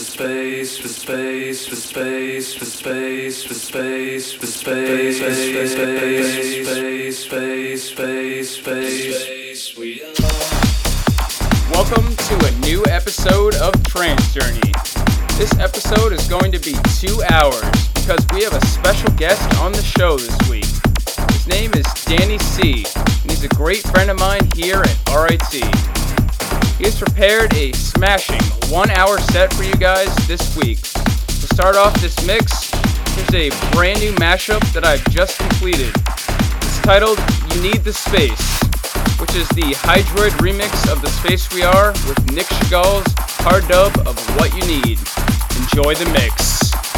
for space, for space, for space, for space, for space, for space, space, space, space, space, space, we Welcome to a new episode of Trance Journey. This episode is going to be two hours because we have a special guest on the show this week. His name is Danny C, and he's a great friend of mine here at RIT. He has prepared a smashing one hour set for you guys this week. To start off this mix, here's a brand new mashup that I've just completed. It's titled You Need the Space, which is the Hydroid remix of The Space We Are with Nic Chagall's hard dub of What You Need. Enjoy the mix.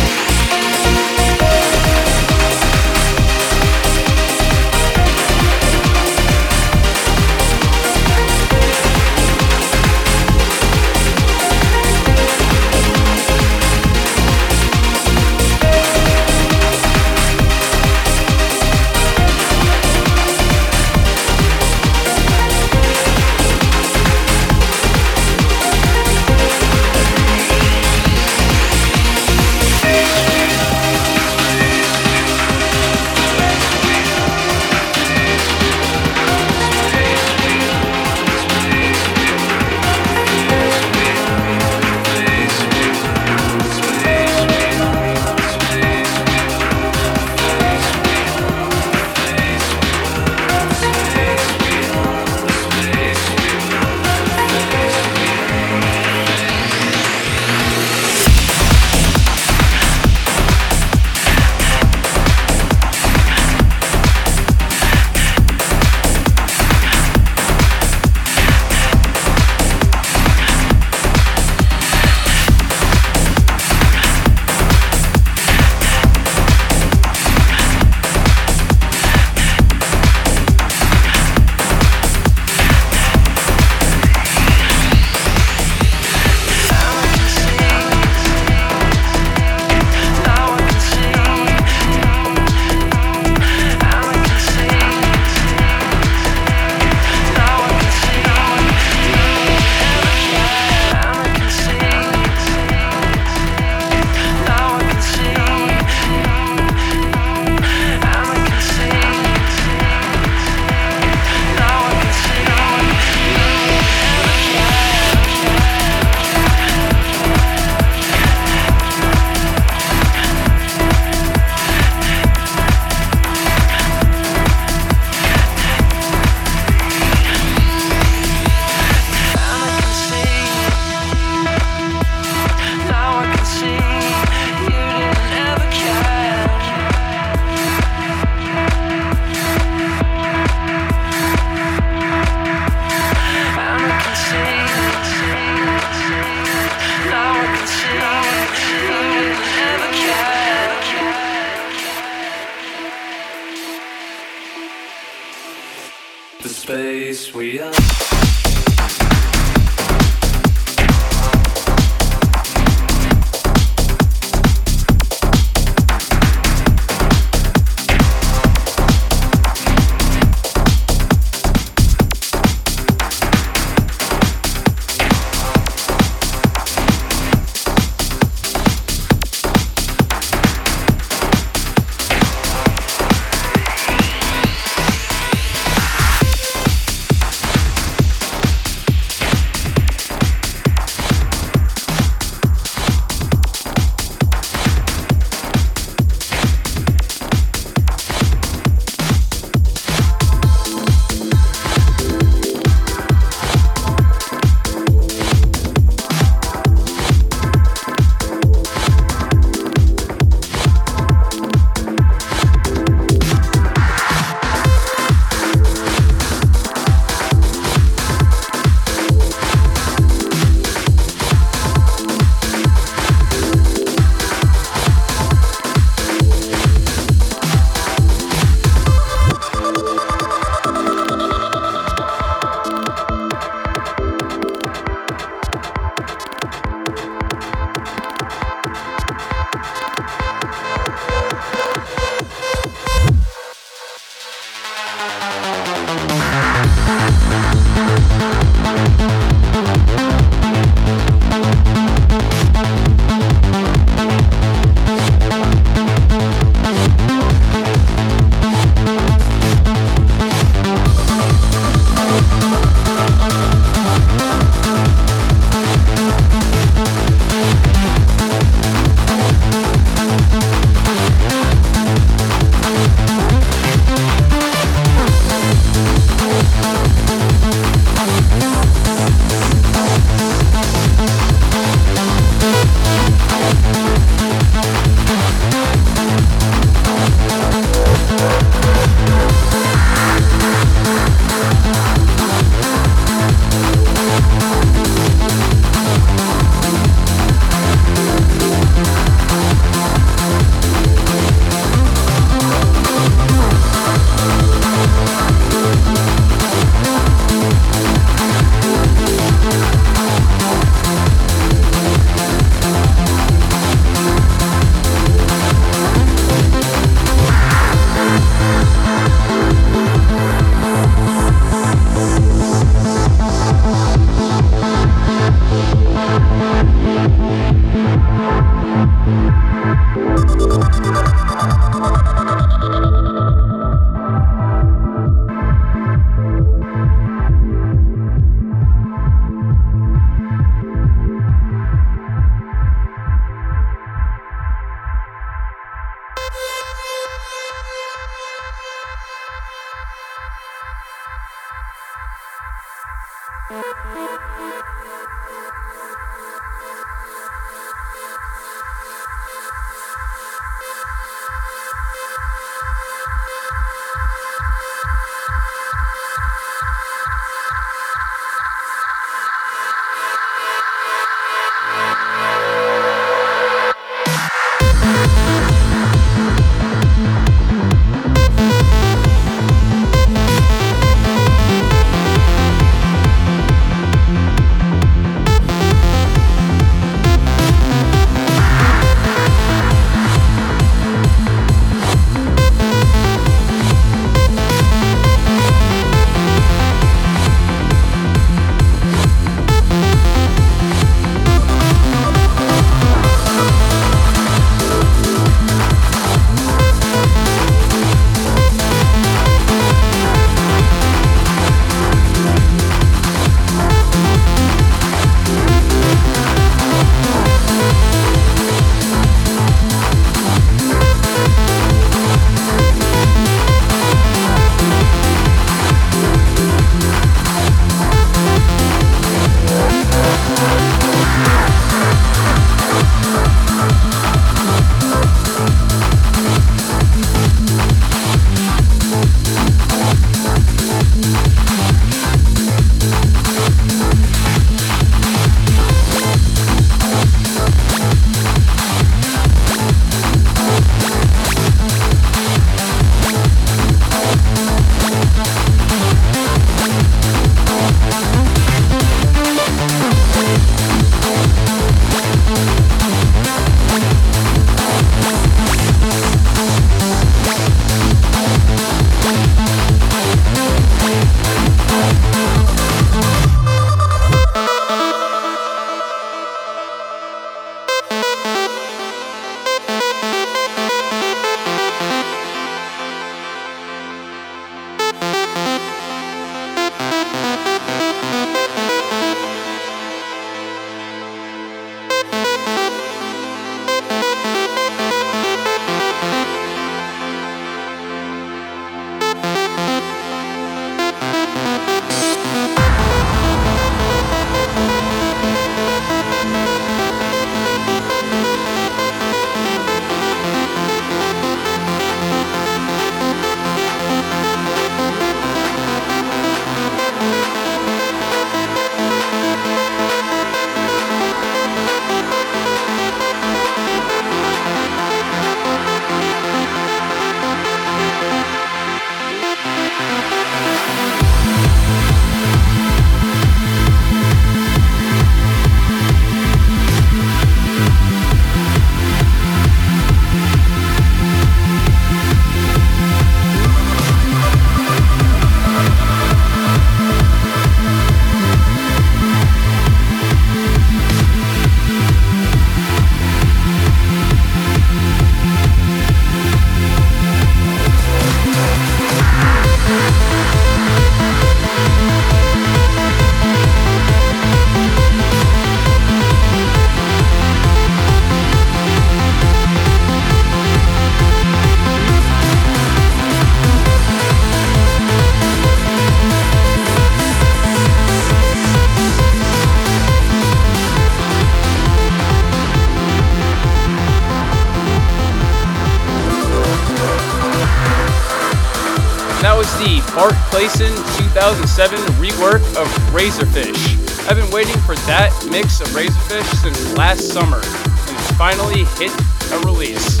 2007 rework of Razorfish. I've been waiting for that mix of Razorfish since last summer, and it's finally hit a release.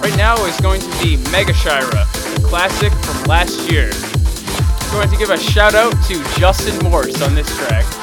Right now is going to be Megashira, a classic from last year. I'm going to give a shout out to Justin Morse on this track.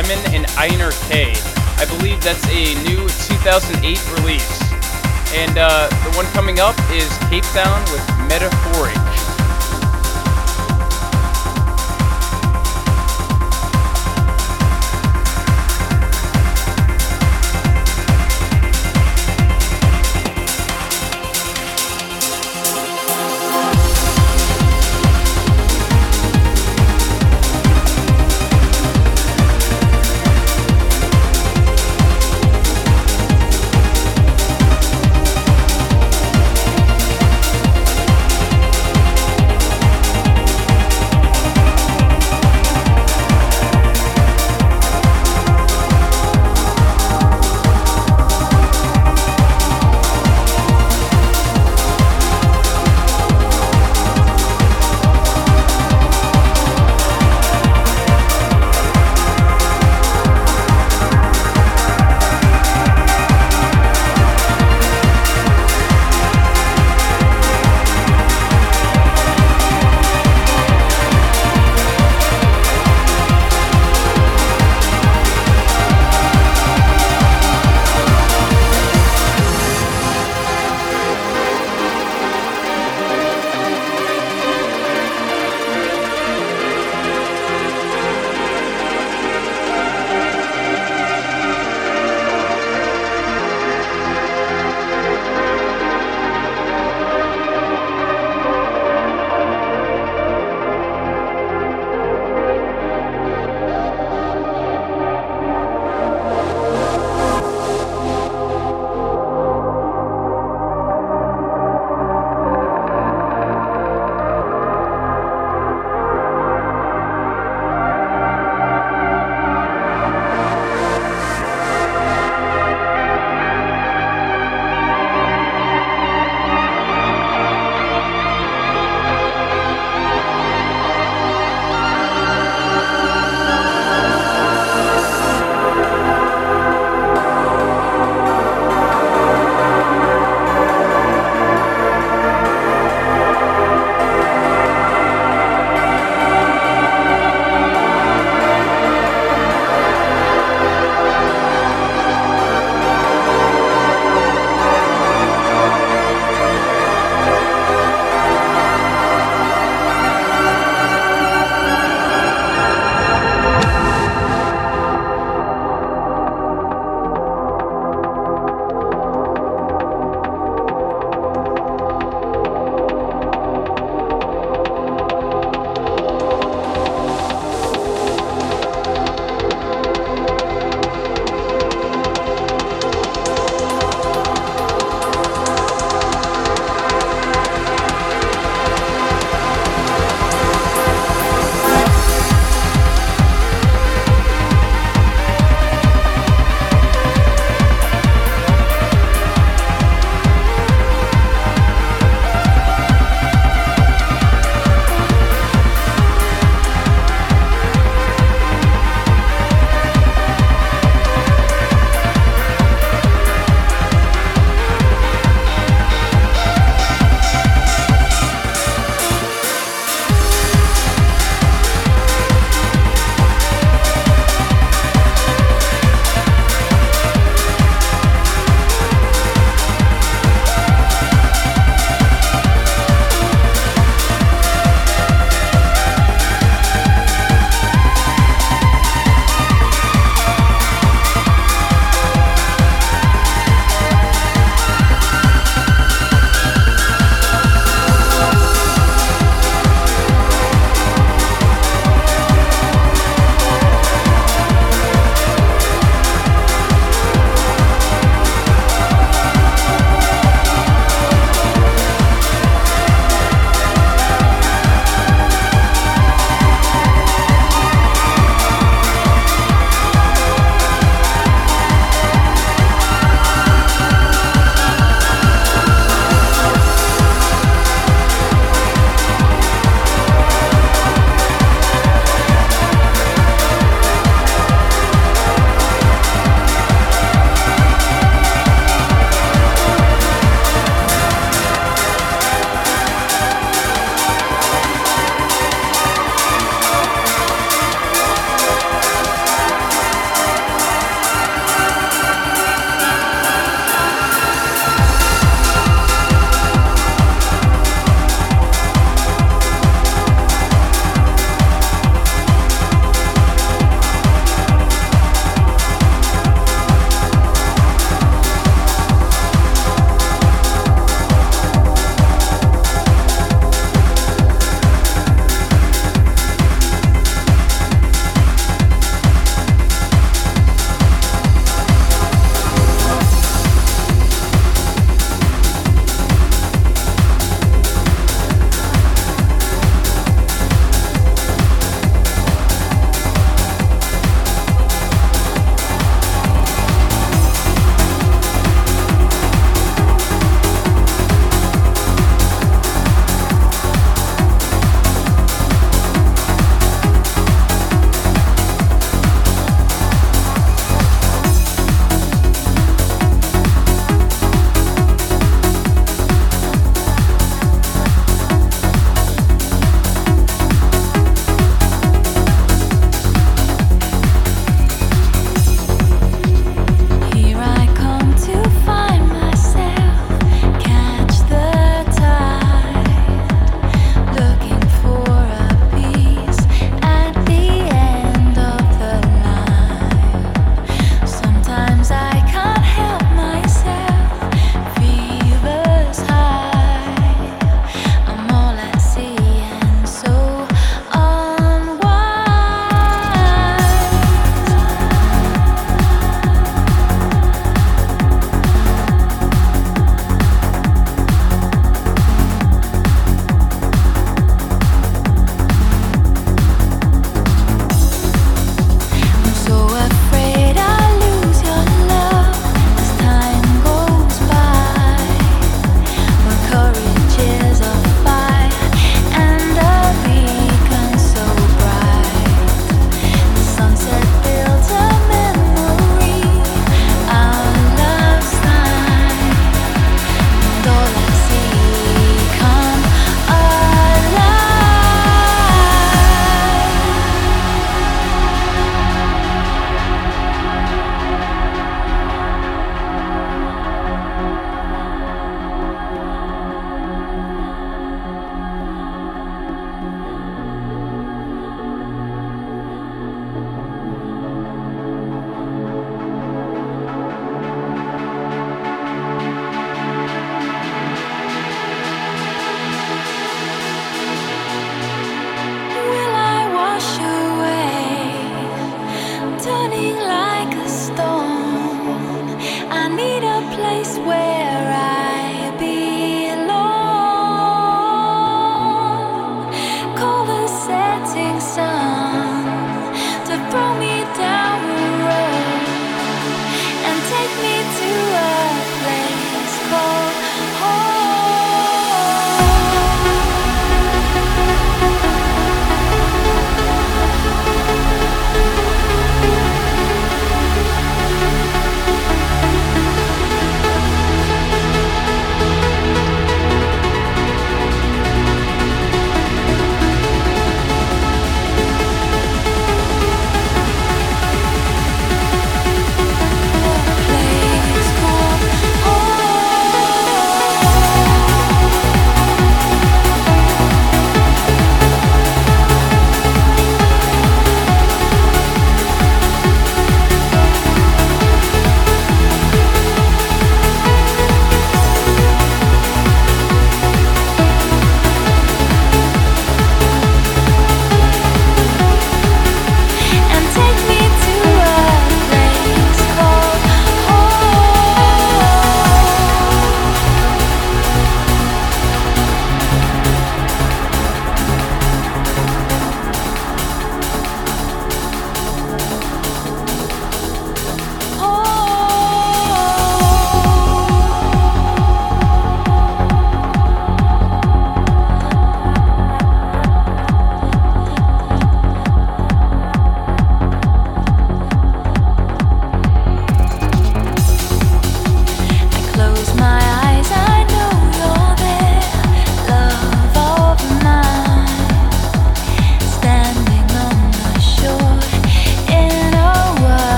Lemon and Einar K. I believe that's a new 2008 release. And uh, the one coming up is Cape Town with Metaphorique.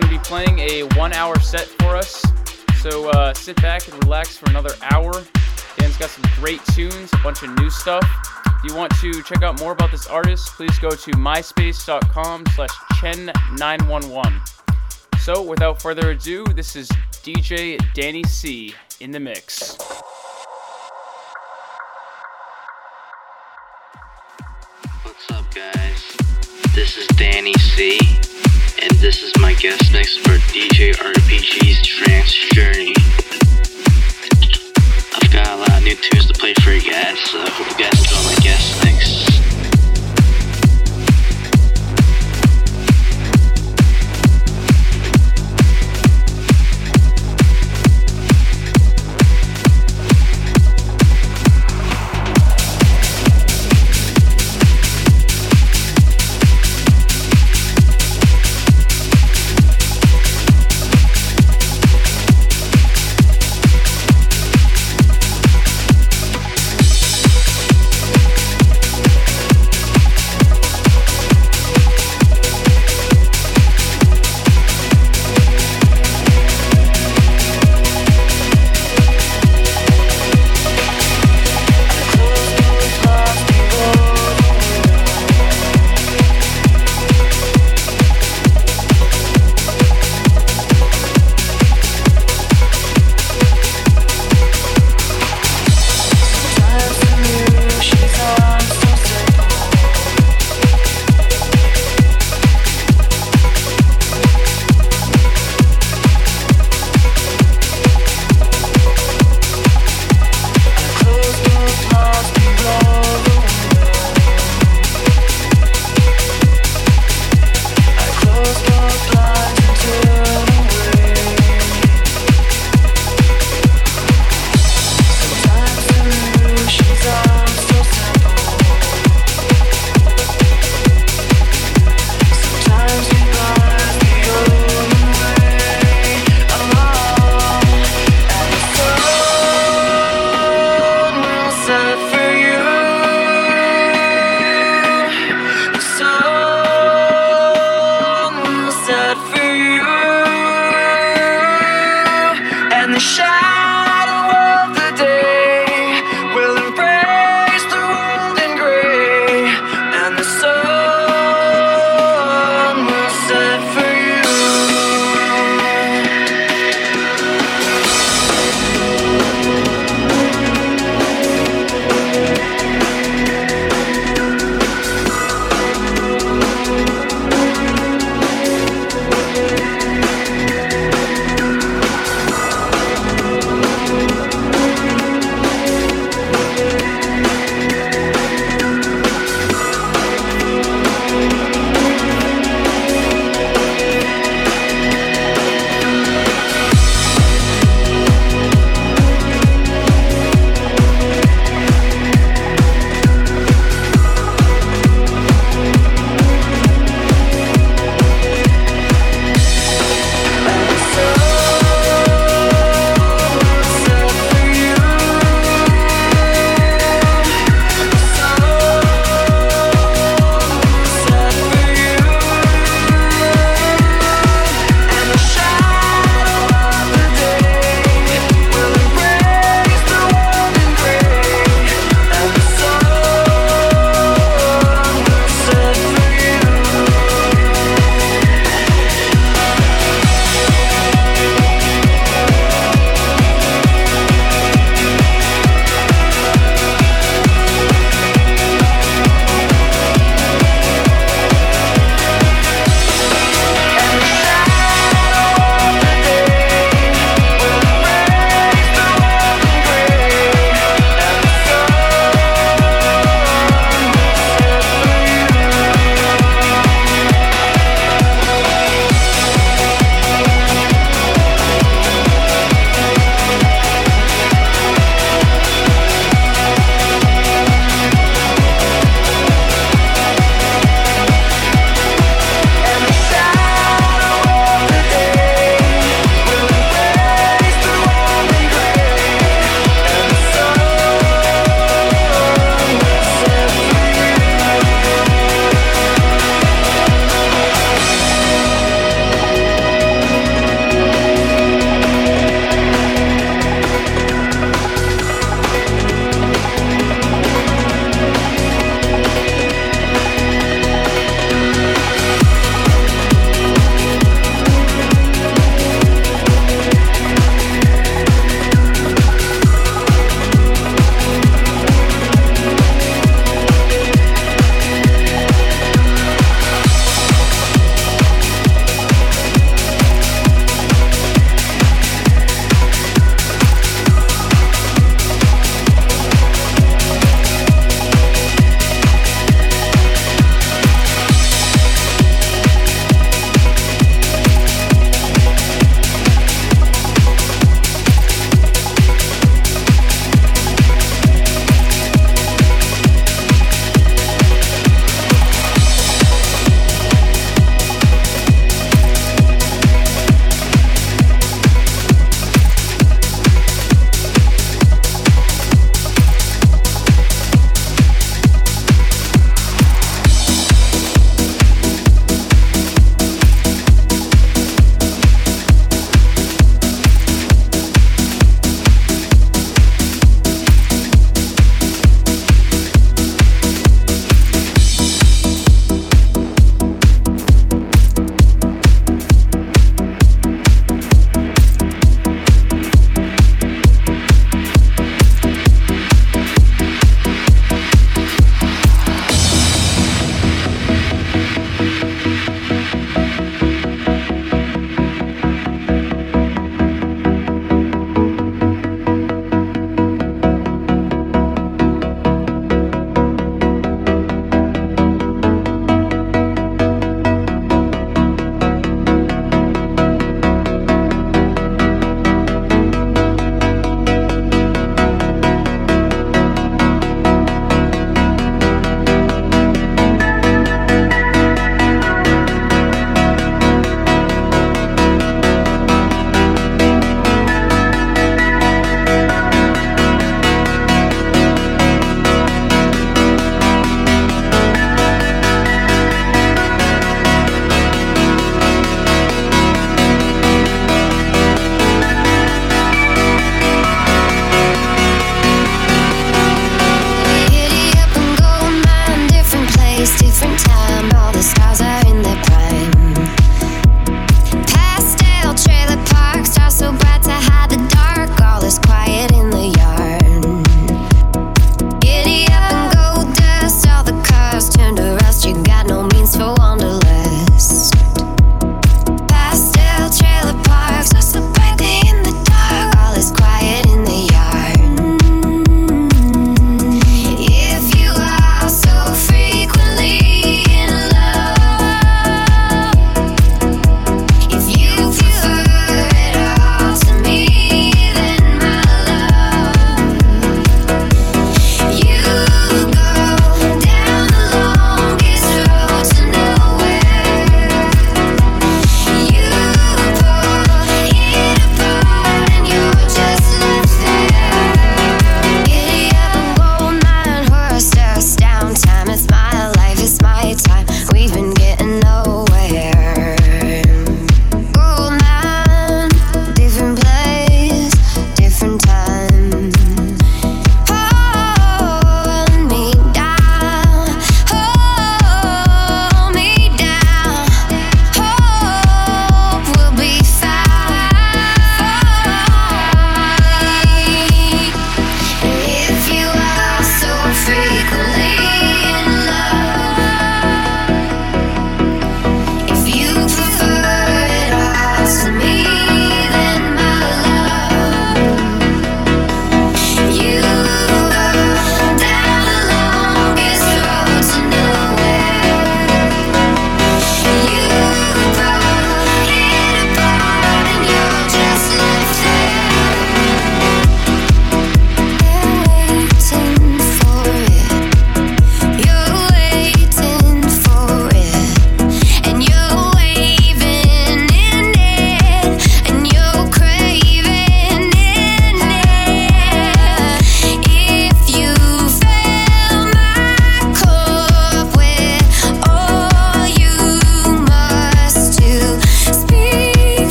Going to be playing a one-hour set for us. So uh, sit back and relax for another hour. Dan's got some great tunes, a bunch of new stuff. If you want to check out more about this artist, please go to myspace.com slash chen911. So without further ado, this is DJ Danny C in the mix. What's up, guys? This is Danny C, and this is my guest mix for DJ RPG's Trance Journey. I've got a lot of new tunes to play for you guys, so I hope you guys enjoy my guest mix.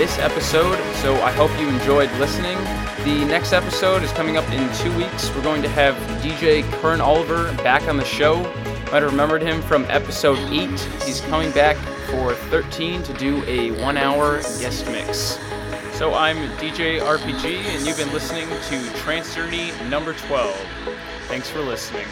This episode, so I hope you enjoyed listening. The next episode is coming up in two weeks. We're going to have DJ Kern Oliver back on the show. Might have remembered him from episode 8. He's coming back for 13 to do a one hour guest mix. So I'm DJ RPG, and you've been listening to Trance Journey number 12. Thanks for listening.